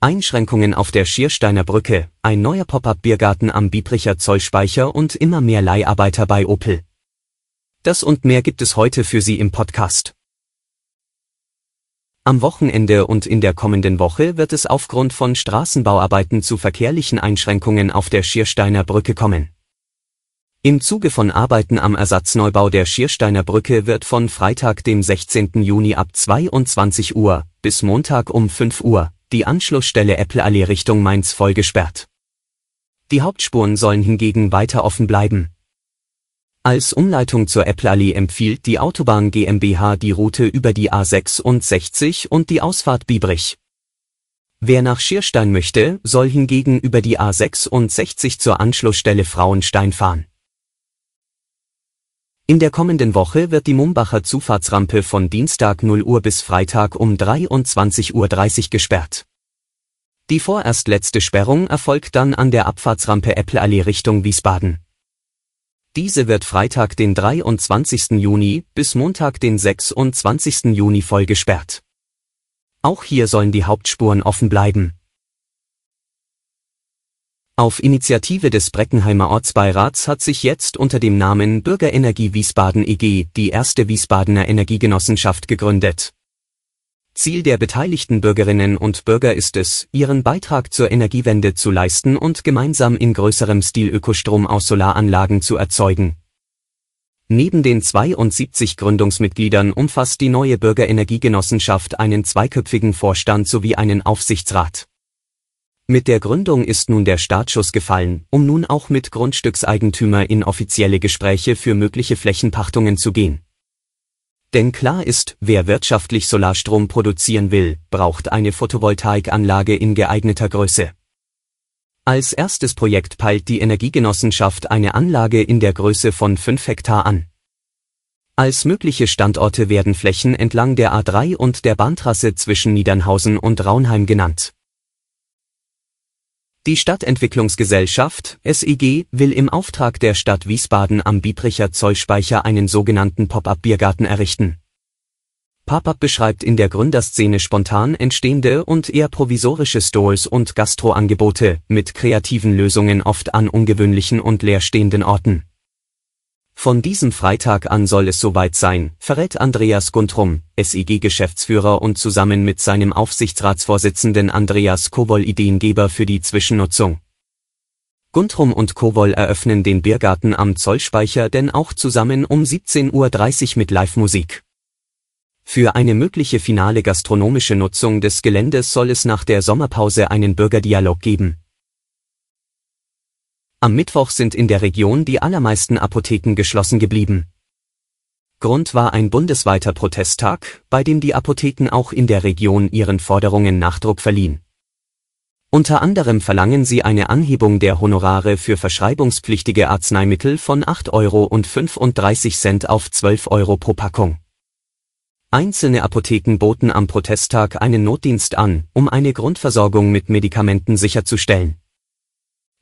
Einschränkungen auf der Schiersteiner Brücke, ein neuer Pop-up-Biergarten am Biebricher Zollspeicher und immer mehr Leiharbeiter bei Opel. Das und mehr gibt es heute für Sie im Podcast. Am Wochenende und in der kommenden Woche wird es aufgrund von Straßenbauarbeiten zu verkehrlichen Einschränkungen auf der Schiersteiner Brücke kommen. Im Zuge von Arbeiten am Ersatzneubau der Schiersteiner Brücke wird von Freitag, dem 16. Juni ab 22 Uhr bis Montag um 5 Uhr die Anschlussstelle Äppelallee Richtung Mainz voll gesperrt. Die Hauptspuren sollen hingegen weiter offen bleiben. Als Umleitung zur Äppelallee empfiehlt die Autobahn GmbH die Route über die A66 und die Ausfahrt Biebrich. Wer nach Schierstein möchte, soll hingegen über die A66 zur Anschlussstelle Frauenstein fahren. In der kommenden Woche wird die Mumbacher Zufahrtsrampe von Dienstag 0 Uhr bis Freitag um 23.30 Uhr gesperrt. Die vorerst letzte Sperrung erfolgt dann an der Abfahrtsrampe Äppelallee Richtung Wiesbaden. Diese wird Freitag den 23. Juni bis Montag den 26. Juni voll gesperrt. Auch hier sollen die Hauptspuren offen bleiben. Auf Initiative des Breckenheimer Ortsbeirats hat sich jetzt unter dem Namen Bürgerenergie Wiesbaden e.G. die erste Wiesbadener Energiegenossenschaft gegründet. Ziel der beteiligten Bürgerinnen und Bürger ist es, ihren Beitrag zur Energiewende zu leisten und gemeinsam in größerem Stil Ökostrom aus Solaranlagen zu erzeugen. Neben den 72 Gründungsmitgliedern umfasst die neue Bürgerenergiegenossenschaft einen zweiköpfigen Vorstand sowie einen Aufsichtsrat. Mit der Gründung ist nun der Startschuss gefallen, um nun auch mit Grundstückseigentümer in offizielle Gespräche für mögliche Flächenpachtungen zu gehen. Denn klar ist, wer wirtschaftlich Solarstrom produzieren will, braucht eine Photovoltaikanlage in geeigneter Größe. Als erstes Projekt peilt die Energiegenossenschaft eine Anlage in der Größe von 5 Hektar an. Als mögliche Standorte werden Flächen entlang der A3 und der Bahntrasse zwischen Niedernhausen und Raunheim genannt. Die Stadtentwicklungsgesellschaft SEG will im Auftrag der Stadt Wiesbaden am Biebricher Zollspeicher einen sogenannten Pop-up-Biergarten errichten. Pop-up beschreibt in der Gründerszene spontan entstehende und eher provisorische Stores und Gastroangebote mit kreativen Lösungen oft an ungewöhnlichen und leerstehenden Orten. Von diesem Freitag an soll es soweit sein, verrät Andreas Guntrum, SIG-Geschäftsführer und zusammen mit seinem Aufsichtsratsvorsitzenden Andreas Kowol Ideengeber für die Zwischennutzung. Guntrum und Kowol eröffnen den Biergarten am Zollspeicher denn auch zusammen um 17.30 Uhr mit Live-Musik. Für eine mögliche finale gastronomische Nutzung des Geländes soll es nach der Sommerpause einen Bürgerdialog geben. Am Mittwoch sind in der Region die allermeisten Apotheken geschlossen geblieben. Grund war ein bundesweiter Protesttag, bei dem die Apotheken auch in der Region ihren Forderungen Nachdruck verliehen. Unter anderem verlangen sie eine Anhebung der Honorare für verschreibungspflichtige Arzneimittel von 8 Euro und 35 Cent auf 12 Euro pro Packung. Einzelne Apotheken boten am Protesttag einen Notdienst an, um eine Grundversorgung mit Medikamenten sicherzustellen.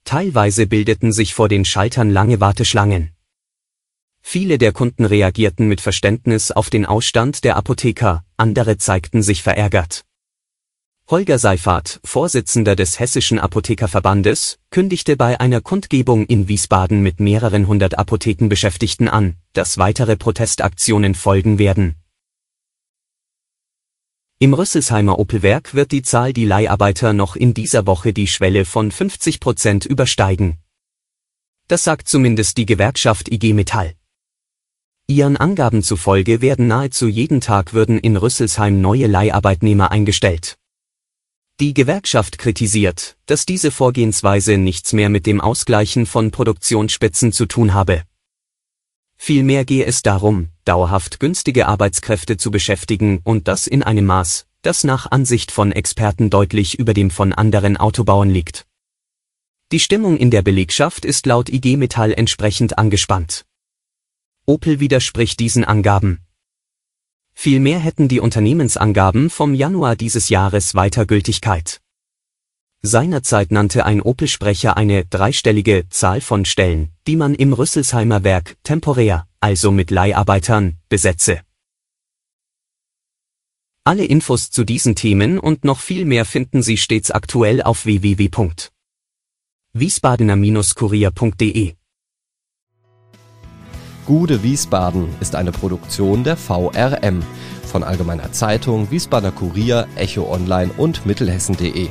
Teilweise bildeten sich vor den Schaltern lange Warteschlangen. Viele der Kunden reagierten mit Verständnis auf den Ausstand der Apotheker, andere zeigten sich verärgert. Holger Seifert, Vorsitzender des Hessischen Apothekerverbandes, kündigte bei einer Kundgebung in Wiesbaden mit mehreren hundert Apothekenbeschäftigten an, dass weitere Protestaktionen folgen werden. Im Rüsselsheimer Opelwerk wird die Zahl die Leiharbeiter noch in dieser Woche die Schwelle von 50 Prozent übersteigen. Das sagt zumindest die Gewerkschaft IG Metall. Ihren Angaben zufolge werden nahezu jeden Tag würden in Rüsselsheim neue Leiharbeitnehmer eingestellt. Die Gewerkschaft kritisiert, dass diese Vorgehensweise nichts mehr mit dem Ausgleichen von Produktionsspitzen zu tun habe. Vielmehr gehe es darum, dauerhaft günstige Arbeitskräfte zu beschäftigen und das in einem Maß, das nach Ansicht von Experten deutlich über dem von anderen Autobauern liegt. Die Stimmung in der Belegschaft ist laut IG Metall entsprechend angespannt. Opel widerspricht diesen Angaben. Vielmehr hätten die Unternehmensangaben vom Januar dieses Jahres weiter Gültigkeit. Seinerzeit nannte ein Opel-Sprecher eine dreistellige Zahl von Stellen, die man im Rüsselsheimer Werk temporär, also mit Leiharbeitern, besetze. Alle Infos zu diesen Themen und noch viel mehr finden Sie stets aktuell auf www.wiesbadener-kurier.de. Gude Wiesbaden ist eine Produktion der VRM von Allgemeiner Zeitung, Wiesbadener Kurier, Echo Online und Mittelhessen.de.